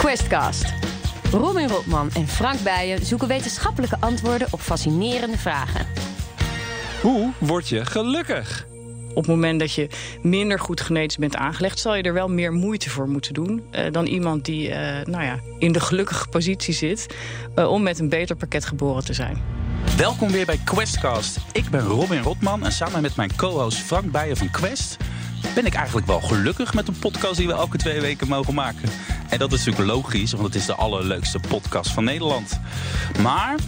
Questcast. Robin Rotman en Frank Bijen zoeken wetenschappelijke antwoorden op fascinerende vragen. Hoe word je gelukkig? Op het moment dat je minder goed genetisch bent aangelegd... zal je er wel meer moeite voor moeten doen... Uh, dan iemand die uh, nou ja, in de gelukkige positie zit... Uh, om met een beter pakket geboren te zijn. Welkom weer bij Questcast. Ik ben Robin Rotman en samen met mijn co-host Frank Bijen van Quest... ben ik eigenlijk wel gelukkig met een podcast die we elke twee weken mogen maken. En dat is natuurlijk logisch, want het is de allerleukste podcast van Nederland. Maar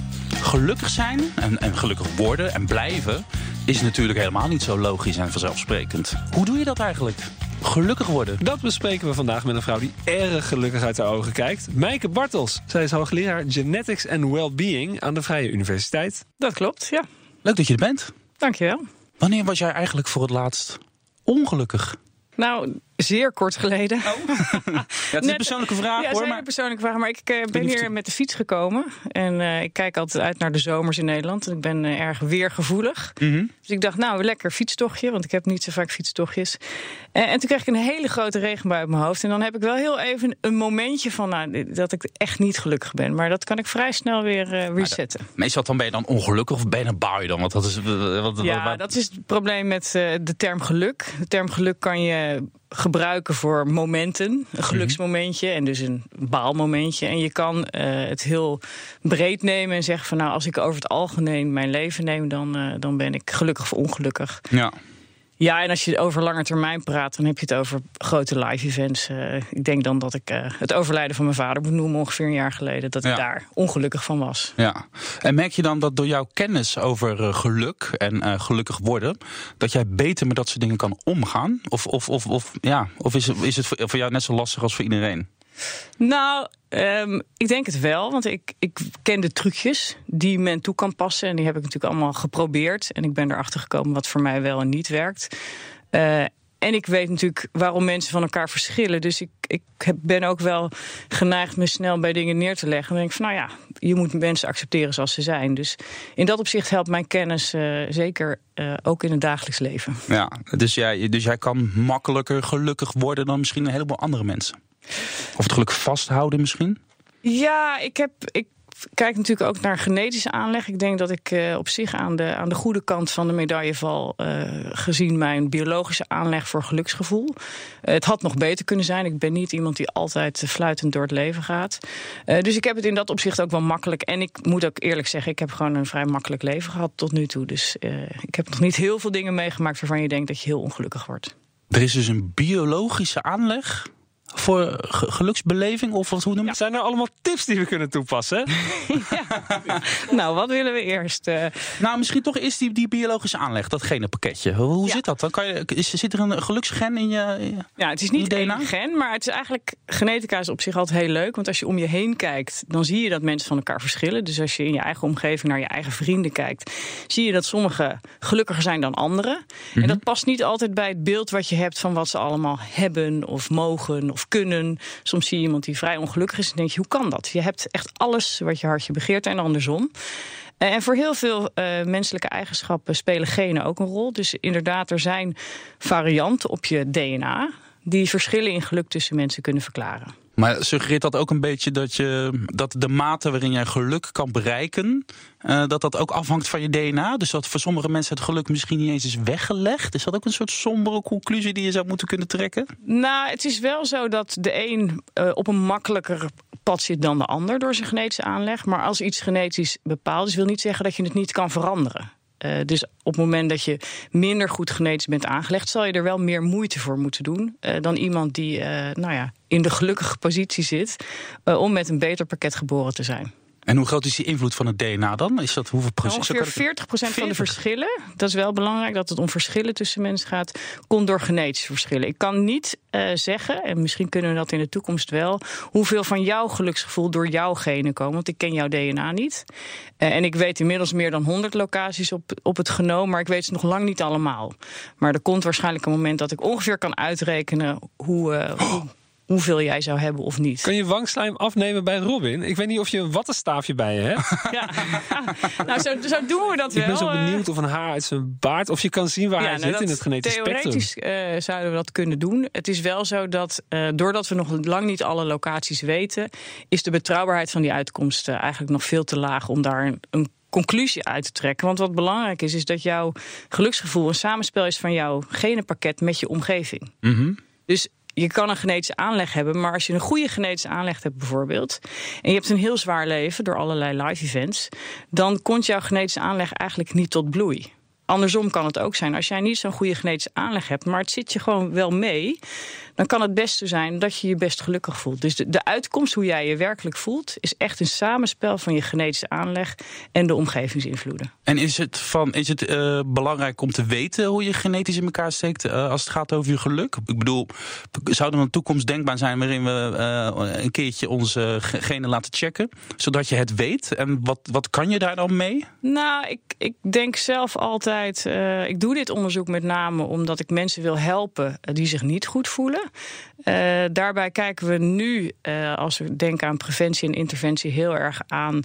gelukkig zijn en, en gelukkig worden en blijven is natuurlijk helemaal niet zo logisch en vanzelfsprekend. Hoe doe je dat eigenlijk? Gelukkig worden. Dat bespreken we vandaag met een vrouw die erg gelukkig uit haar ogen kijkt. Mijke Bartels. Zij is hoogleraar Genetics and Wellbeing aan de Vrije Universiteit. Dat klopt, ja. Leuk dat je er bent. Dankjewel. Wanneer was jij eigenlijk voor het laatst ongelukkig? Nou, zeer kort geleden. Oh. ja, het is een persoonlijke vraag ja, hoor. Het is een persoonlijke vraag, maar ik uh, ben hier met de fiets gekomen. En uh, ik kijk altijd uit naar de zomers in Nederland. En ik ben uh, erg weergevoelig. Mm -hmm. Dus ik dacht, nou, lekker fietstochtje. Want ik heb niet zo vaak fietstochtjes. En, en toen kreeg ik een hele grote regenbui op mijn hoofd. En dan heb ik wel heel even een momentje van nou, dat ik echt niet gelukkig ben. Maar dat kan ik vrij snel weer resetten. Maar meestal dan ben je dan ongelukkig of ben je een bui dan? Want dat is, wat, ja, wat, dat is het probleem met de term geluk. De term geluk kan je gebruiken voor momenten. Een geluksmomentje en dus een baalmomentje. En je kan uh, het heel breed nemen en zeggen van nou, als ik over het algemeen mijn leven neem, dan, uh, dan ben ik gelukkig of ongelukkig. Ja. Ja, en als je over lange termijn praat, dan heb je het over grote live events. Uh, ik denk dan dat ik uh, het overlijden van mijn vader moet noemen, ongeveer een jaar geleden, dat ik daar ongelukkig van was. Ja. En merk je dan dat door jouw kennis over uh, geluk en gelukkig worden, dat jij beter met dat soort dingen kan omgaan? Of, of, of, of, ja, of is, is het voor jou net zo lastig als voor iedereen? Nou, um, ik denk het wel, want ik, ik ken de trucjes die men toe kan passen. En die heb ik natuurlijk allemaal geprobeerd. En ik ben erachter gekomen wat voor mij wel en niet werkt. Uh, en ik weet natuurlijk waarom mensen van elkaar verschillen. Dus ik, ik ben ook wel geneigd me snel bij dingen neer te leggen. En denk ik van, nou ja, je moet mensen accepteren zoals ze zijn. Dus in dat opzicht helpt mijn kennis uh, zeker uh, ook in het dagelijks leven. Ja, dus jij, dus jij kan makkelijker gelukkig worden dan misschien een heleboel andere mensen. Of het geluk vasthouden misschien? Ja, ik heb. Ik kijk natuurlijk ook naar genetische aanleg. Ik denk dat ik uh, op zich aan de, aan de goede kant van de medaille val. Uh, gezien mijn biologische aanleg voor geluksgevoel. Uh, het had nog beter kunnen zijn. Ik ben niet iemand die altijd fluitend door het leven gaat. dus ik heb het in dat opzicht ook wel makkelijk. En ik moet ook eerlijk zeggen, ik heb gewoon een vrij makkelijk leven gehad tot nu toe. Dus ik heb nog niet heel veel dingen meegemaakt waarvan je denkt dat je heel ongelukkig wordt. Er is dus een biologische aanleg voor geluksbeleving? Of wat, hoe noem je ja, Zijn er allemaal tips die we kunnen toepassen? ja. nou, wat willen we eerst? Uh... Nou, misschien toch eerst die, die biologische aanleg, dat genenpakketje. Hoe ja. zit dat? Dan kan je, is, zit er een geluksgen in je, in Ja, het is niet één gen, maar het is eigenlijk... Genetica is op zich altijd heel leuk. Want als je om je heen kijkt, dan zie je dat mensen van elkaar verschillen. Dus als je in je eigen omgeving naar je eigen vrienden kijkt... zie je dat sommigen gelukkiger zijn dan anderen. Mm -hmm. En dat past niet altijd bij het beeld wat je hebt... van wat ze allemaal hebben of mogen of kunnen. Soms zie je iemand die vrij ongelukkig is en denk je, hoe kan dat? Je hebt echt alles wat je hartje begeert en andersom. En voor heel veel uh, menselijke eigenschappen spelen genen ook een rol. Dus inderdaad, er zijn varianten op je DNA die verschillen in geluk tussen mensen kunnen verklaren. Maar suggereert dat ook een beetje dat, je, dat de mate waarin jij geluk kan bereiken, uh, dat dat ook afhangt van je DNA? Dus dat voor sommige mensen het geluk misschien niet eens is weggelegd? Is dat ook een soort sombere conclusie die je zou moeten kunnen trekken? Nou, het is wel zo dat de een uh, op een makkelijker pad zit dan de ander door zijn genetische aanleg. Maar als iets genetisch bepaald is, wil niet zeggen dat je het niet kan veranderen. Uh, dus op het moment dat je minder goed genetisch bent aangelegd, zal je er wel meer moeite voor moeten doen uh, dan iemand die uh, nou ja, in de gelukkige positie zit om met een beter pakket geboren te zijn. En hoe groot is die invloed van het DNA dan? Is dat hoeveel procent? Ongeveer 40 procent van de verschillen. Dat is wel belangrijk dat het om verschillen tussen mensen gaat. Komt door genetische verschillen. Ik kan niet uh, zeggen, en misschien kunnen we dat in de toekomst wel, hoeveel van jouw geluksgevoel door jouw genen komen. Want ik ken jouw DNA niet. Uh, en ik weet inmiddels meer dan 100 locaties op, op het genoom, maar ik weet ze nog lang niet allemaal. Maar er komt waarschijnlijk een moment dat ik ongeveer kan uitrekenen hoe. Uh, hoe hoeveel jij zou hebben of niet. Kan je wangslijm afnemen bij Robin? Ik weet niet of je een wattenstaafje bij je hebt. Ja. nou, zo, zo doen we dat wel. Ik ben zo eh. benieuwd of een haar uit zijn baard... of je kan zien waar hij nou, zit in het genetisch spectrum. Theoretisch eh, zouden we dat kunnen doen. Het is wel zo dat, eh, doordat we nog lang niet alle locaties weten, is de betrouwbaarheid van die uitkomsten eigenlijk nog veel te laag om daar een, een conclusie uit te trekken. Want wat belangrijk is, is dat jouw geluksgevoel een samenspel is van jouw genenpakket met je omgeving. Dus je kan een genetische aanleg hebben, maar als je een goede genetische aanleg hebt bijvoorbeeld, en je hebt een heel zwaar leven door allerlei live events, dan komt jouw genetische aanleg eigenlijk niet tot bloei. Andersom kan het ook zijn. Als jij niet zo'n goede genetische aanleg hebt, maar het zit je gewoon wel mee, dan kan het best zo zijn dat je je best gelukkig voelt. Dus de, de uitkomst, hoe jij je werkelijk voelt, is echt een samenspel van je genetische aanleg en de omgevingsinvloeden. En is het, van, is het eh, belangrijk om te weten hoe je genetisch in elkaar steekt eh, als het gaat over je geluk? Ik bedoel, zou er een toekomst denkbaar zijn waarin we eh, een keertje onze ge- genen laten checken, zodat je het weet? En wat, wat kan je daar dan mee? Nou, ik, ik denk zelf altijd. ik doe dit onderzoek met name omdat ik mensen wil helpen die zich niet goed voelen. Eh, daarbij kijken we nu, eh, als we denken aan preventie en interventie, heel erg aan.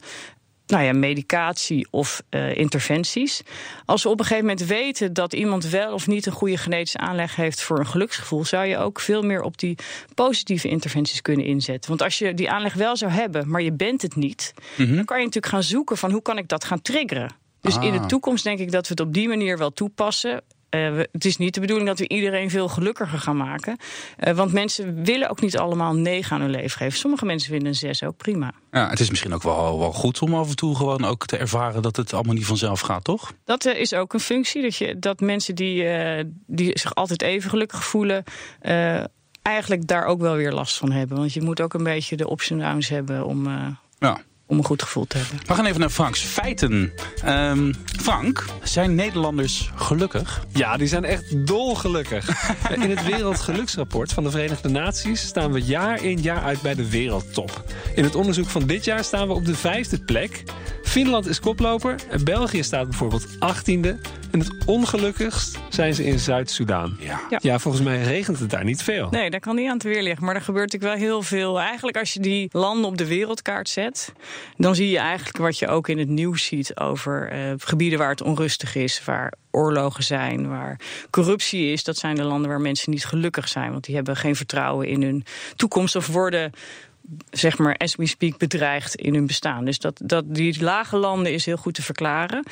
Nou ja, medicatie of eh, interventies. Als we op een gegeven moment weten dat iemand wel of niet een goede genetische aanleg heeft voor een geluksgevoel, zou je ook veel meer op die positieve interventies kunnen inzetten. Want als je die aanleg wel zou hebben, maar je bent het niet, dan kan je natuurlijk gaan zoeken van hoe kan ik dat gaan triggeren. Dus in de Ah. toekomst denk ik dat we het op die manier wel toepassen. Eh, we- het is niet de bedoeling dat we iedereen veel gelukkiger gaan maken. Eh, want mensen willen ook niet allemaal 9 aan hun leven geven. Sommige mensen vinden een 6 ook prima. Ja, het is misschien ook wel, wel goed om af en toe gewoon ook te ervaren dat het allemaal niet vanzelf gaat, toch? Dat eh, is ook een functie. Dat, je, dat mensen die, die zich altijd even gelukkig voelen. eigenlijk daar ook wel weer last van hebben. Want je moet ook een beetje de ups en downs hebben om, Ja. Om een goed gevoel te hebben. We gaan even naar Franks feiten. Ehm, Frank, zijn Nederlanders gelukkig? Ja, die zijn echt dolgelukkig. in het Wereldgeluksrapport van de Verenigde Naties staan we jaar in jaar uit bij de wereldtop. In het onderzoek van dit jaar staan we op de vijfde plek. Finland is koploper en België staat bijvoorbeeld 18e. En het ongelukkigst zijn ze in Zuid-Soedan. Ja. Ja. Ja, volgens mij regent het daar niet veel. Nee, daar kan niet aan het weer liggen. Maar er gebeurt natuurlijk wel heel veel. Eigenlijk als je die landen op de wereldkaart zet... dan zie je eigenlijk wat je ook in het nieuws ziet... over eh, gebieden waar het onrustig is, waar oorlogen zijn... waar corruptie is. Dat zijn de landen waar mensen niet gelukkig zijn. Want die hebben geen vertrouwen in hun toekomst... of worden zeg maar, as we speak, bedreigd in hun bestaan. Dus dat, dat die lage landen is heel goed te verklaren.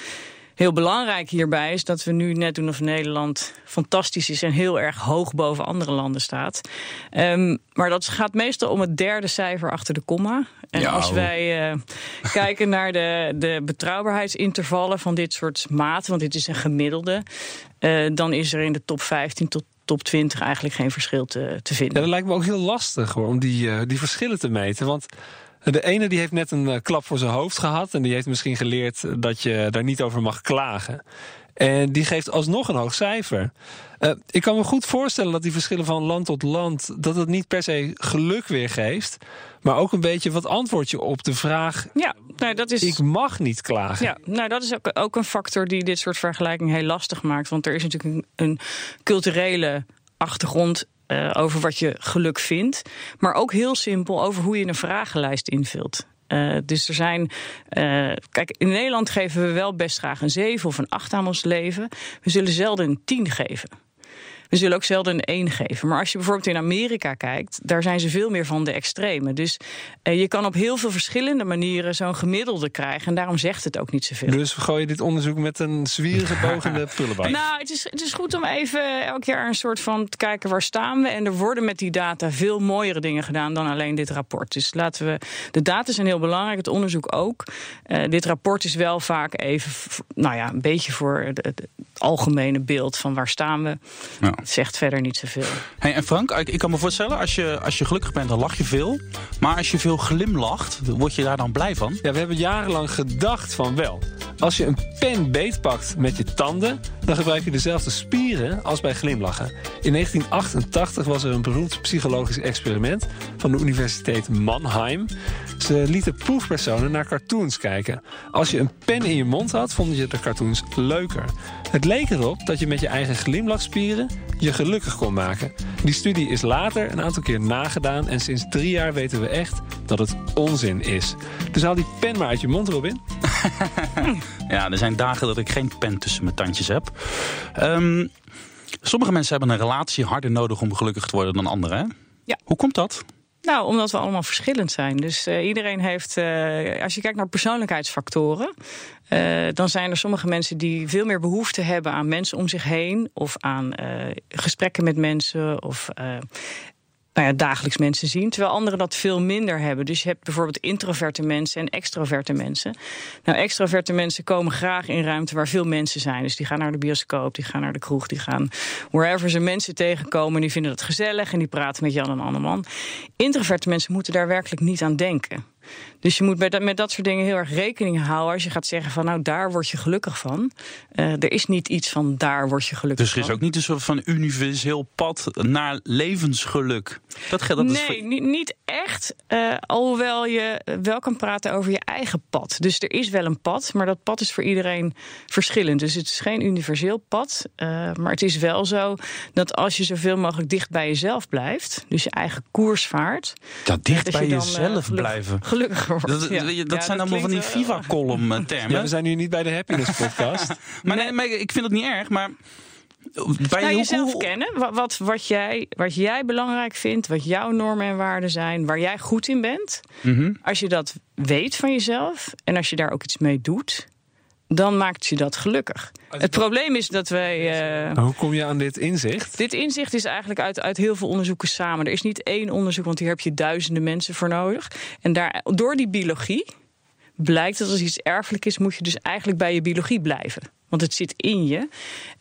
Heel belangrijk hierbij is dat we nu net doen of Nederland fantastisch is en heel erg hoog boven andere landen staat. Ehm, maar dat gaat meestal om het derde cijfer achter de komma. En Ja, als hoor. wij eh, kijken naar de, de betrouwbaarheidsintervallen van dit soort maten, want dit is een gemiddelde, eh, dan is er in de top 15 tot top 20 eigenlijk geen verschil te, te Ja, vinden. dat lijkt me ook heel lastig hoor, om die, eh, die verschillen te meten. Want de ene die heeft net een eh, klap voor zijn hoofd gehad. En die heeft misschien geleerd dat je daar niet over mag klagen. En die geeft alsnog een hoog cijfer. Eh, ik kan me goed voorstellen dat die verschillen van land tot land... dat het niet per se geluk weergeeft. Maar ook een beetje wat antwoord je op de vraag... Ja, nou, dat is. ik mag niet klagen. Ja, nou dat is ook, ook een factor die dit soort vergelijking heel lastig maakt. Want er is natuurlijk een, een culturele achtergrond eh, over wat je geluk vindt. Maar ook heel simpel over hoe je een vragenlijst invult. Eh, dus er zijn. eh, kijk, in Nederland geven we wel best graag een 7 of een 8 aan ons leven. We zullen zelden een 10 geven. We zullen ook zelden een 1 geven. Maar als je bijvoorbeeld in Amerika kijkt, daar zijn ze veel meer van de extreme. Dus eh, je kan op heel veel verschillende manieren zo'n gemiddelde krijgen. En daarom zegt het ook niet zoveel. Dus we gooien dit onderzoek met een zwierige bogende pullenbak. Nou, het is, het is goed om even elk jaar een soort van te kijken waar staan we. En er worden met die data veel mooiere dingen gedaan dan alleen dit rapport. Dus laten we. De data zijn heel belangrijk, het onderzoek ook. Eh, dit rapport is wel vaak even, nou ja, een beetje voor het, het algemene beeld van waar staan we. Ja. Het zegt verder niet zoveel. Hey, en Frank, ik, ik kan me voorstellen, als je, als je gelukkig bent, dan lach je veel. Maar als je veel glimlacht, word je daar dan blij van? Ja, we hebben jarenlang gedacht van wel. Als je een pen beetpakt met je tanden, dan gebruik je dezelfde spieren als bij glimlachen. In 1988 was er een beroemd psychologisch experiment van de Universiteit Mannheim. Ze lieten proefpersonen naar cartoons kijken. Als je een pen in je mond had, vonden je de cartoons leuker. Het leek erop dat je met je eigen glimlachspieren je gelukkig kon maken. Die studie is later een aantal keer nagedaan en sinds drie jaar weten we echt dat het onzin is. Dus haal die pen maar uit je mond, Robin. Ja, er zijn dagen dat ik geen pen tussen mijn tandjes heb. Ehm, sommige mensen hebben een relatie harder nodig om gelukkig te worden dan anderen. Hè? Ja. Hoe komt dat? Nou, omdat we allemaal verschillend zijn. Dus eh, iedereen heeft, eh, als je kijkt naar persoonlijkheidsfactoren, eh, dan zijn er sommige mensen die veel meer behoefte hebben aan mensen om zich heen, of aan gesprekken met mensen, of nou ja, dagelijks mensen zien. Terwijl anderen dat veel minder hebben. Dus je hebt bijvoorbeeld introverte mensen en extroverte mensen. Nou, extroverte mensen komen graag in ruimte waar veel mensen zijn. Dus die gaan naar de bioscoop, die gaan naar de kroeg, die gaan wherever ze mensen tegenkomen. Die vinden het gezellig en die praten met Jan en Anneman. Introverte mensen moeten daar werkelijk niet aan denken. Dus je moet bij dat, met dat soort dingen heel erg rekening houden. Als je gaat zeggen van nou, daar word je gelukkig van. Eh, er is niet iets van daar word je gelukkig Dus er is van. ook niet een soort van universeel pad naar levensgeluk. Dat, ge- dat nee, voor- niet, niet echt. eh, alhoewel je wel kan praten over je eigen pad. Dus er is wel een pad, maar dat pad is voor iedereen verschillend. Dus het is geen universeel pad. eh, maar het is wel zo dat als je zoveel mogelijk dicht bij jezelf blijft, dus je eigen koers vaart. Ja, dicht dat bij je dan, jezelf blijven. Gelukkiger wordt. Dat, ja. dat- dat Ja, zijn allemaal van die klinkt wel- FIFA-column Ja, termen. we zijn nu niet bij de Happiness Podcast. maar, nee, maar ik vind het niet erg, maar... Bij Nou, hoe- jezelf hoe- kennen. Wat, wat, wat, jij, wat jij belangrijk vindt, wat jouw normen en waarden zijn, waar jij goed in bent. Mhm. Als je dat weet van jezelf en als je daar ook iets mee doet, dan maakt je dat gelukkig. Het probleem is dat wij. eh, Hoe kom je aan dit inzicht? dit inzicht is eigenlijk uit, uit heel veel onderzoeken samen. Er is niet één onderzoek, want hier heb je duizenden mensen voor nodig. En daar, door die biologie blijkt dat als iets erfelijk is, moet je dus eigenlijk bij je biologie blijven. Want het zit in je.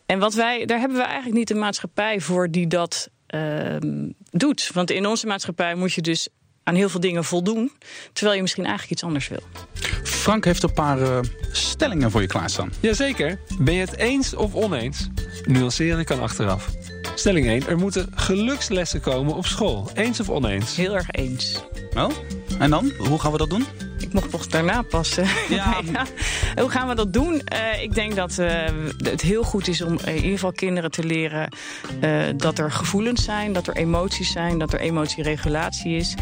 En wat wij, daar hebben we eigenlijk niet een maatschappij voor die dat ehm, doet. Want in onze maatschappij moet je dus aan heel veel dingen voldoen, terwijl je misschien eigenlijk iets anders wil. Frank heeft een paar eh, stellingen voor je klaarstaan. Jazeker. Ben je het eens of oneens? Nuanceren kan achteraf. Stelling 1. Er moeten gelukslessen komen op school. Eens of oneens? Heel erg eens. Oh? En dan? Hoe gaan we dat doen? Ik mocht toch daarna passen. Ja. Hoe gaan we dat doen? Eh, ik denk dat eh, het heel goed is om in ieder geval kinderen te leren eh, dat er gevoelens zijn, dat er emoties zijn, dat er emotieregulatie is.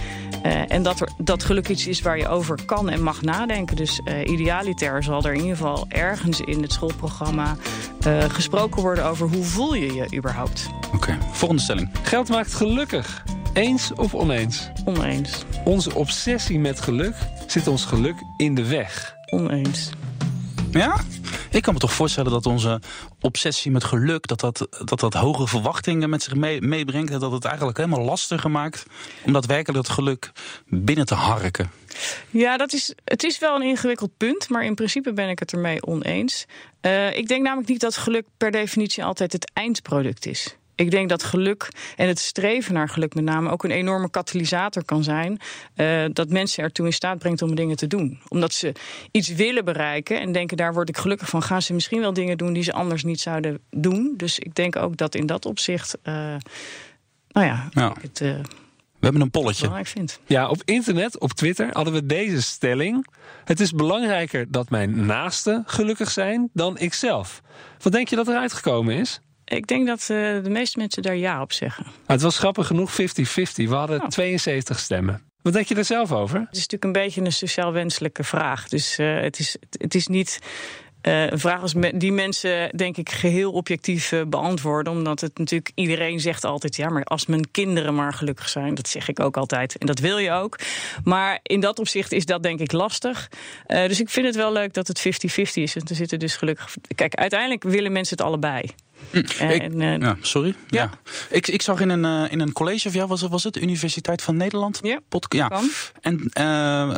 eh, en dat, er, dat geluk iets is waar je over kan en mag nadenken. Dus eh, idealiter zal er in ieder geval ergens in het schoolprogramma eh, gesproken worden over hoe voel je je überhaupt. Oké, volgende stelling. Geld maakt gelukkig. Eens of oneens? Oneens. Onze obsessie met geluk zit ons geluk in de weg. Oneens. Ja? Ik kan me toch voorstellen dat onze obsessie met geluk... dat dat, dat, dat hoge verwachtingen met zich mee- meebrengt... en dat het eigenlijk helemaal lastiger maakt... om daadwerkelijk dat geluk binnen te harken. Ja, dat is, het is wel een ingewikkeld punt, maar in principe ben ik het ermee oneens. Eh, ik denk namelijk niet dat geluk per definitie altijd het eindproduct is. Ik denk dat geluk en het streven naar geluk met name ook een enorme katalysator kan zijn. eh, dat mensen ertoe in staat brengt om dingen te doen. Omdat ze iets willen bereiken en denken daar word ik gelukkig van. Gaan ze misschien wel dingen doen die ze anders niet zouden doen. Dus ik denk ook dat in dat opzicht, eh, nou ja, ik het eh, We hebben een polletje. belangrijk vind. Ja, op internet, op Twitter, hadden we deze stelling. Het is belangrijker dat mijn naasten gelukkig zijn dan ikzelf. Wat denk je dat eruit gekomen is? Ik denk dat eh, de meeste mensen daar ja op zeggen. Nou, het was grappig genoeg 50-50. We hadden Oh. 72 stemmen. Wat denk je er zelf over? Het is natuurlijk een beetje een sociaal wenselijke vraag. Dus eh, het, is, het is niet eh, een vraag als me- die mensen, denk ik, geheel objectief beantwoorden. Omdat het natuurlijk, iedereen zegt altijd, ja, maar als mijn kinderen maar gelukkig zijn. Dat zeg ik ook altijd. En dat wil je ook. Maar in dat opzicht is dat denk ik lastig. Dus ik vind het wel leuk dat het 50-50 is. En er zitten dus gelukkig. Kijk, uiteindelijk willen mensen het allebei. En, eh, Ja, sorry. Ja. Ja. Ik, ik zag in een, eh, in een college of ja, was, het- was het Universiteit van Nederland? Ja, Podca- ja. kan. En eh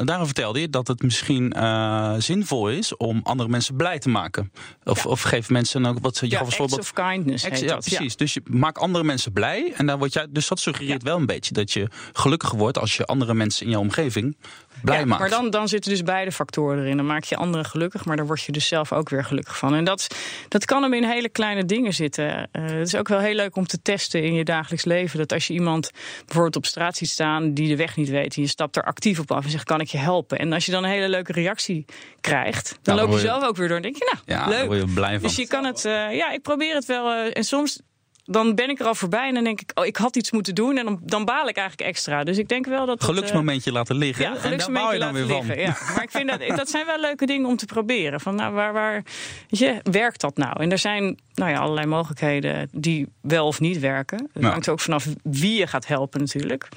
daarom vertelde je dat het misschien eh, zinvol is om andere mensen blij te maken. Of, Ja. of geef mensen ook wat je ja, acts voorbeeld. of kindness Ex- heet ja, dat. precies. Dus je maakt andere mensen blij. En dan word jij, dus dat suggereert wel een beetje dat je gelukkiger wordt als je andere mensen in jouw omgeving blij Ja, maakt. Maar dan, dan zitten dus beide factoren erin. Dan maak je anderen gelukkig, maar daar word je dus zelf ook weer gelukkig van. En dat, dat kan hem in hele kleine dingen zitten. Eh, het is ook wel heel leuk om te testen in je dagelijks leven. Dat als je iemand bijvoorbeeld op straat ziet staan die de weg niet weet, en je stapt er actief op af en zegt: Kan ik je helpen? En als je dan een hele leuke reactie krijgt, dan loop je zelf ook weer door en denk je: Nou, ja, leuk. je blij van. Dus je kan het, eh, ja, ik probeer het wel. eh, en soms dan ben ik er al voorbij en dan denk ik, oh, ik had iets moeten doen. En dan, dan baal ik eigenlijk extra. Dus ik denk wel dat. het, eh, Geluksmomentje laten liggen. ja, en daar baal geluksmomentje je dan weer laten van. liggen. Ja. Maar ik vind dat, dat zijn wel leuke dingen om te proberen. Van, nou, waar, waar weet je, werkt dat nou? En er zijn nou ja, allerlei mogelijkheden die wel of niet werken. Het hangt ook vanaf wie je gaat helpen natuurlijk.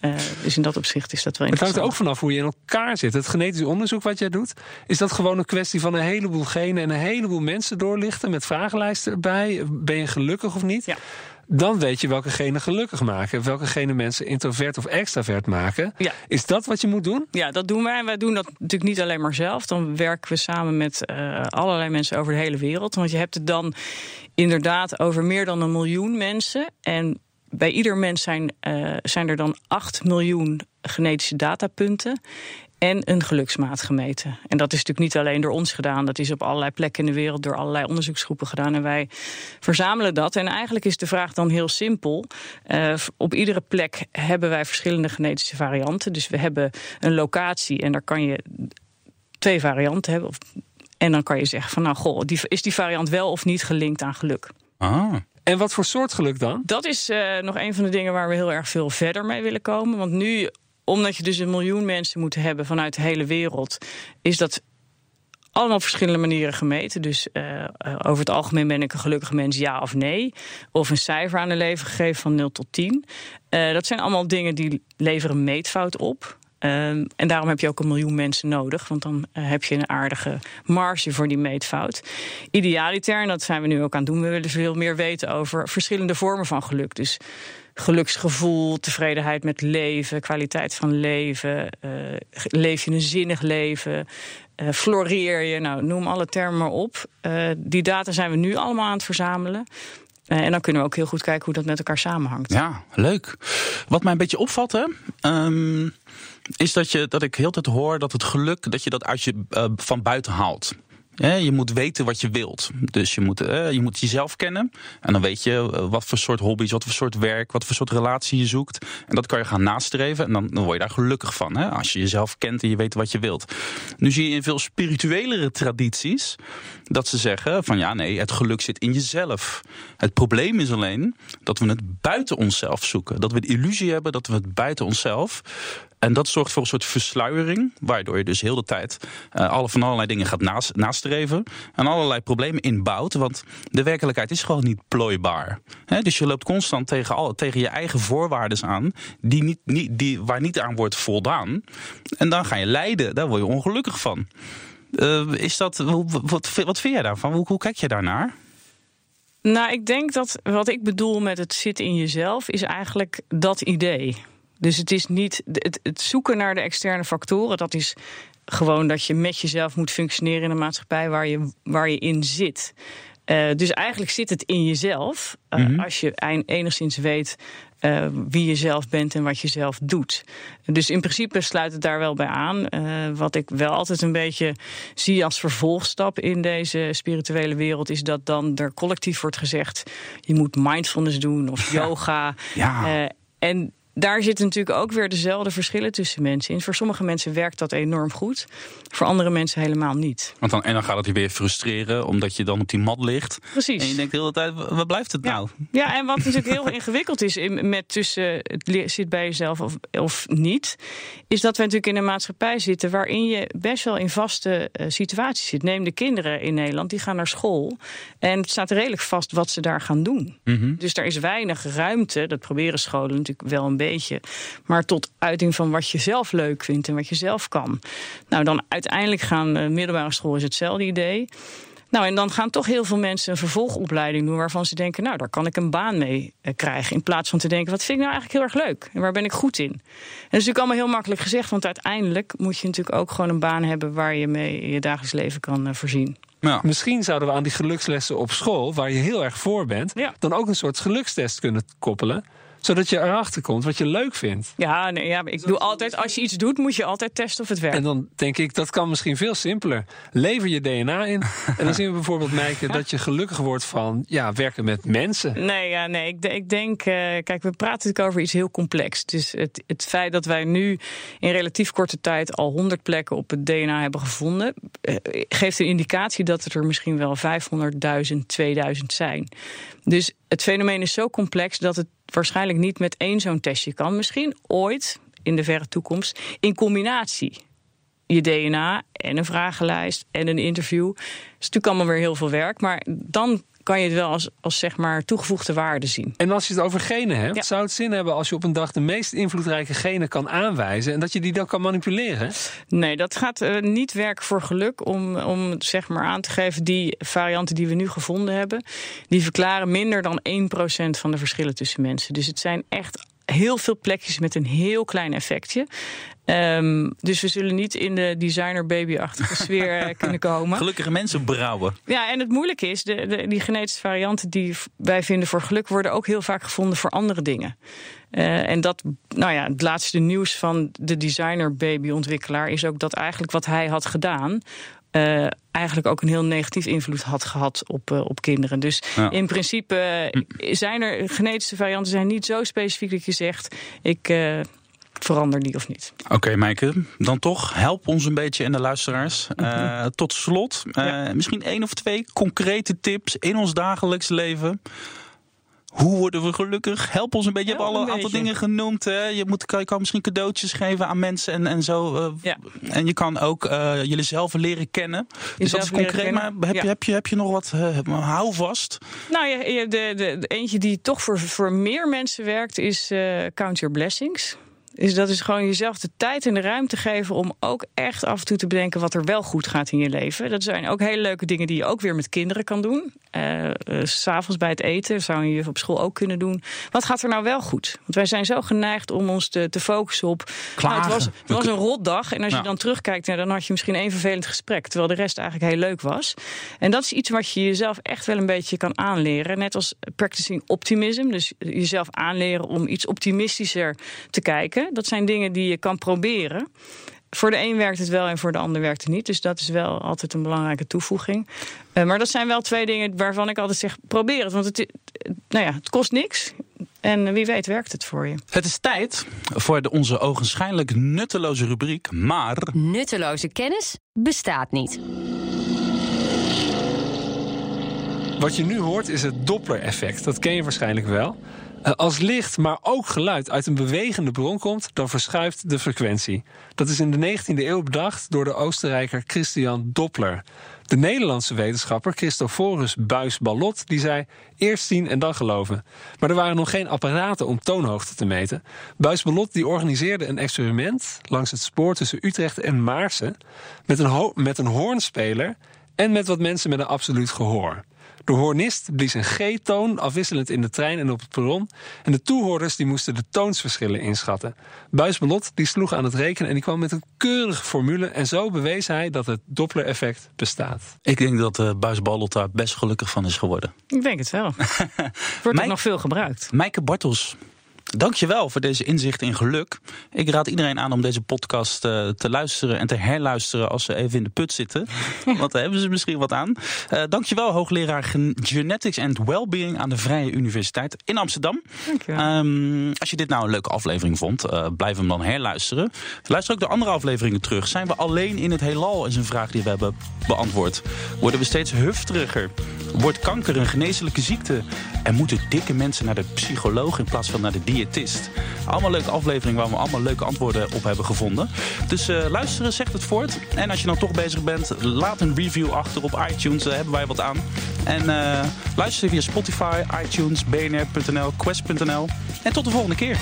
Eh, dus in dat opzicht is dat wel Het hangt er ook vanaf hoe je in elkaar zit. Het genetisch onderzoek wat jij doet, is dat gewoon een kwestie van een heleboel genen en een heleboel mensen doorlichten met vragenlijsten erbij. Ben je gelukkig of niet? Ja. Dan weet je welke genen gelukkig maken, welke genen mensen introvert of extravert maken. Ja. Is dat wat je moet doen? Ja, dat doen wij. En wij doen dat natuurlijk niet alleen maar zelf. Dan werken we samen met eh, allerlei mensen over de hele wereld. Want je hebt het dan inderdaad over meer dan een miljoen mensen. En bij ieder mens zijn, eh, zijn er dan 8 miljoen genetische datapunten. En een geluksmaat gemeten. En dat is natuurlijk niet alleen door ons gedaan. Dat is op allerlei plekken in de wereld door allerlei onderzoeksgroepen gedaan. En wij verzamelen dat. En eigenlijk is de vraag dan heel simpel. Eh, op iedere plek hebben wij verschillende genetische varianten. Dus we hebben een locatie en daar kan je twee varianten hebben. En dan kan je zeggen van nou goh, is die variant wel of niet gelinkt aan geluk. Ah. En wat voor soort geluk dan? Dat is eh, nog een van de dingen waar we heel erg veel verder mee willen komen. Want nu, omdat je dus een miljoen mensen moet hebben vanuit de hele wereld, is dat allemaal verschillende manieren gemeten. Dus eh, eh, over het algemeen ben ik een gelukkig mens, ja of nee. Of een cijfer aan een leven gegeven van 0 tot 10. Eh, dat zijn allemaal dingen die leveren meetfout op. Ehm, en daarom heb je ook een miljoen mensen nodig. Want dan eh, heb je een aardige marge voor die meetfout. Idealiter, en dat zijn we nu ook aan het doen. We willen veel meer weten over verschillende vormen van geluk. Dus geluksgevoel, tevredenheid met leven, kwaliteit van leven. eh, leef je een zinnig leven? eh, floreer je? Nou, noem alle termen maar op. Die data zijn we nu allemaal aan het verzamelen. En dan kunnen we ook heel goed kijken hoe dat met elkaar samenhangt. Ja, leuk. Wat mij een beetje opvalt, hè, ehm, is dat, je, dat ik heel tijd hoor dat het geluk dat je dat uit je eh, van buiten haalt. Je moet weten wat je wilt. Dus je moet, eh, je moet jezelf kennen. En dan weet je eh, wat voor soort hobby's, wat voor soort werk, wat voor soort relatie je zoekt. En dat kan je gaan nastreven. En dan, word je daar gelukkig van. Als je jezelf kent en je weet wat je wilt. Nu zie je in veel spirituelere tradities dat ze zeggen van ja, nee, het geluk zit in jezelf. Het probleem is alleen dat we het buiten onszelf zoeken. Dat we de illusie hebben dat we het buiten onszelf. En dat zorgt voor een soort versluiering, waardoor je dus heel de tijd eh, alle, van allerlei dingen gaat nastreven. En allerlei problemen inbouwt, want de werkelijkheid is gewoon niet plooibaar. Dus je loopt constant tegen, alle, tegen je eigen voorwaarden aan, die niet, niet, die, waar niet aan wordt voldaan. En dan ga je lijden, daar word je ongelukkig van. Eh, is dat, wat, wat vind jij daarvan? Hoe, hoe kijk je daarnaar? Nou, ik denk dat wat ik bedoel met het zitten in jezelf is eigenlijk dat idee. Dus het is niet het, het zoeken naar de externe factoren. Dat is gewoon dat je met jezelf moet functioneren in een maatschappij waar je, waar je in zit. Eh, dus eigenlijk zit het in jezelf. eh, Als je ein- enigszins weet eh, wie je zelf bent en wat je zelf doet. Dus in principe sluit het daar wel bij aan. Wat ik wel altijd een beetje zie als vervolgstap in deze spirituele wereld, is dat dan er collectief wordt gezegd: je moet mindfulness doen of yoga. Ja. En daar zitten natuurlijk ook weer dezelfde verschillen tussen mensen in. Voor sommige mensen werkt dat enorm goed, voor andere mensen helemaal niet. Want dan, en dan gaat het je weer frustreren, omdat je dan op die mat ligt. Precies. En je denkt de hele tijd, wa- wat blijft het Ja. nou? Ja, en wat natuurlijk heel ingewikkeld is in, met tussen het zit bij jezelf of, of niet, is dat we natuurlijk in een maatschappij zitten waarin je best wel in vaste eh, situaties zit. Neem de kinderen in Nederland, die gaan naar school en het staat redelijk vast wat ze daar gaan doen. Dus daar is weinig ruimte, dat proberen scholen natuurlijk wel een beetje, maar tot uiting van wat je zelf leuk vindt en wat je zelf kan. Nou, dan uiteindelijk gaan eh, middelbare school is hetzelfde idee. Nou, en dan gaan toch heel veel mensen een vervolgopleiding doen waarvan ze denken, nou, daar kan ik een baan mee eh, krijgen. In plaats van te denken, wat vind ik nou eigenlijk heel erg leuk en waar ben ik goed in? En dat is natuurlijk allemaal heel makkelijk gezegd, want uiteindelijk moet je natuurlijk ook gewoon een baan hebben waar je mee je dagelijks leven kan eh, voorzien. Ja. Misschien zouden we aan die gelukslessen op school, waar je heel erg voor bent, Ja. dan ook een soort gelukstest kunnen koppelen. Zodat je erachter komt wat je leuk vindt. Ja, nee, ja ik doe altijd, als je iets doet, moet je altijd testen of het werkt. En dan denk ik, dat kan misschien veel simpeler. Lever je DNA in. en dan zien we bijvoorbeeld, Meike, dat je gelukkig wordt van ja, werken met mensen. Nee, ja, nee ik, ik denk, uh, kijk, we praten natuurlijk over iets heel complex. Dus het, het feit dat wij nu in relatief korte tijd al 100 plekken op het DNA hebben gevonden, uh, geeft een indicatie dat het er misschien wel 500.000, 2000 zijn. Dus het fenomeen is zo complex dat het waarschijnlijk niet met één zo'n testje kan. Misschien ooit, in de verre toekomst, in combinatie. Je DNA en een vragenlijst en een interview. Dat is natuurlijk allemaal weer heel veel werk. Maar dan kan je het wel als, als zeg maar toegevoegde waarde zien. En als je het over genen hebt, zou het zin hebben als je op een dag de meest invloedrijke genen kan aanwijzen en dat je die dan kan manipuleren? Nee, dat gaat uh, niet werken voor geluk om, om zeg maar aan te geven die varianten die we nu gevonden hebben, die verklaren minder dan 1% van de verschillen tussen mensen. Dus het zijn echt heel veel plekjes met een heel klein effectje. Um, dus we zullen niet in de designer baby-achtige sfeer kunnen komen. Gelukkige mensen brouwen. Ja, en het moeilijke is, de, de, die genetische varianten die wij vinden voor geluk, worden ook heel vaak gevonden voor andere dingen. Uh, en dat, nou ja, het laatste nieuws van de designer baby-ontwikkelaar is ook dat eigenlijk wat hij had gedaan. Uh, eigenlijk ook een heel negatief invloed had gehad op, uh, op kinderen. Dus ja. in principe uh, zijn er genetische varianten zijn niet zo specifiek dat je zegt: ik verander die of niet. Oké, okay, Maaike, dan toch help ons een beetje en de luisteraars. Uh, tot slot, uh, ja. misschien één of twee concrete tips in ons dagelijks leven. Hoe worden we gelukkig? Help ons een beetje. Je hebt alle aantal dingen genoemd. Hè? Je, moet, je kan misschien cadeautjes geven aan mensen en, en zo. Uh, ja. En je kan ook uh, jullie zelf leren kennen. Dus dat is concreet. Maar heb, ja. je, heb, je, heb je nog wat uh, houvast? Nou, je, je, de, de, de, eentje die toch voor, voor meer mensen werkt is Count Your Blessings. Dus dat is gewoon jezelf de tijd en de ruimte geven om ook echt af en toe te bedenken wat er wel goed gaat in je leven. Dat zijn ook hele leuke dingen die je ook weer met kinderen kan doen. Uh, uh, S'avonds bij het eten zou je op school ook kunnen doen. Wat gaat er nou wel goed? Want wij zijn zo geneigd om ons te, te focussen op. Nou, het, was, het was een rotdag. En als je dan terugkijkt, nou, dan had je misschien één vervelend gesprek. Terwijl de rest eigenlijk heel leuk was. En dat is iets wat je jezelf echt wel een beetje kan aanleren. Net als practicing optimism. Dus jezelf aanleren om iets optimistischer te kijken. Dat zijn dingen die je kan proberen. Voor de een werkt het wel en voor de ander werkt het niet. Dus dat is wel altijd een belangrijke toevoeging. Uh, maar dat zijn wel twee dingen waarvan ik altijd zeg: probeer het. Want het, nou ja, het kost niks. En wie weet werkt het voor je. Het is tijd voor de, onze ogenschijnlijk nutteloze rubriek, maar... Nutteloze kennis bestaat niet. Wat je nu hoort is het Doppler-effect. Dat ken je waarschijnlijk wel. Als licht, maar ook geluid uit een bewegende bron komt, dan verschuift de frequentie. Dat is in de 19e eeuw bedacht door de Oostenrijker Christian Doppler. De Nederlandse wetenschapper Christophorus Buys-Ballot die zei eerst zien en dan geloven. Maar er waren nog geen apparaten om toonhoogte te meten. Buys-Ballot die organiseerde een experiment langs het spoor tussen Utrecht en Maarsen met een, met een hoornspeler en met wat mensen met een absoluut gehoor. De hoornist blies een G-toon afwisselend in de trein en op het perron. En de toehoorders die moesten de toonsverschillen inschatten. Buisbelot die sloeg aan het rekenen en die kwam met een keurige formule. En zo bewees hij dat het Doppler-effect bestaat. Ik denk dat uh, Buisballot daar best gelukkig van is geworden. Ik denk het wel. Wordt ook nog veel gebruikt. Maaike Bartels, Dankjewel voor deze inzicht in geluk. Ik raad iedereen aan om deze podcast uh, te luisteren en te herluisteren als ze even in de put zitten. Want daar hebben ze misschien wat aan. Uh, dankjewel, hoogleraar Genetics and Wellbeing aan de Vrije Universiteit in Amsterdam. Um, als je dit nou een leuke aflevering vond, uh, blijf hem dan herluisteren. Luister ook de andere afleveringen terug. Zijn we alleen in het heelal? Is een vraag die we hebben beantwoord. Worden we steeds hufteriger? Wordt kanker een geneeslijke ziekte? En moeten dikke mensen naar de psycholoog in plaats van naar de Allemaal leuke afleveringen waar we allemaal leuke antwoorden op hebben gevonden. Dus uh, luisteren, zegt het voort. En als je dan toch bezig bent, laat een review achter op iTunes. Daar hebben wij wat aan. En uh, luister via Spotify, iTunes, bnr.nl, quest.nl. En tot de volgende keer.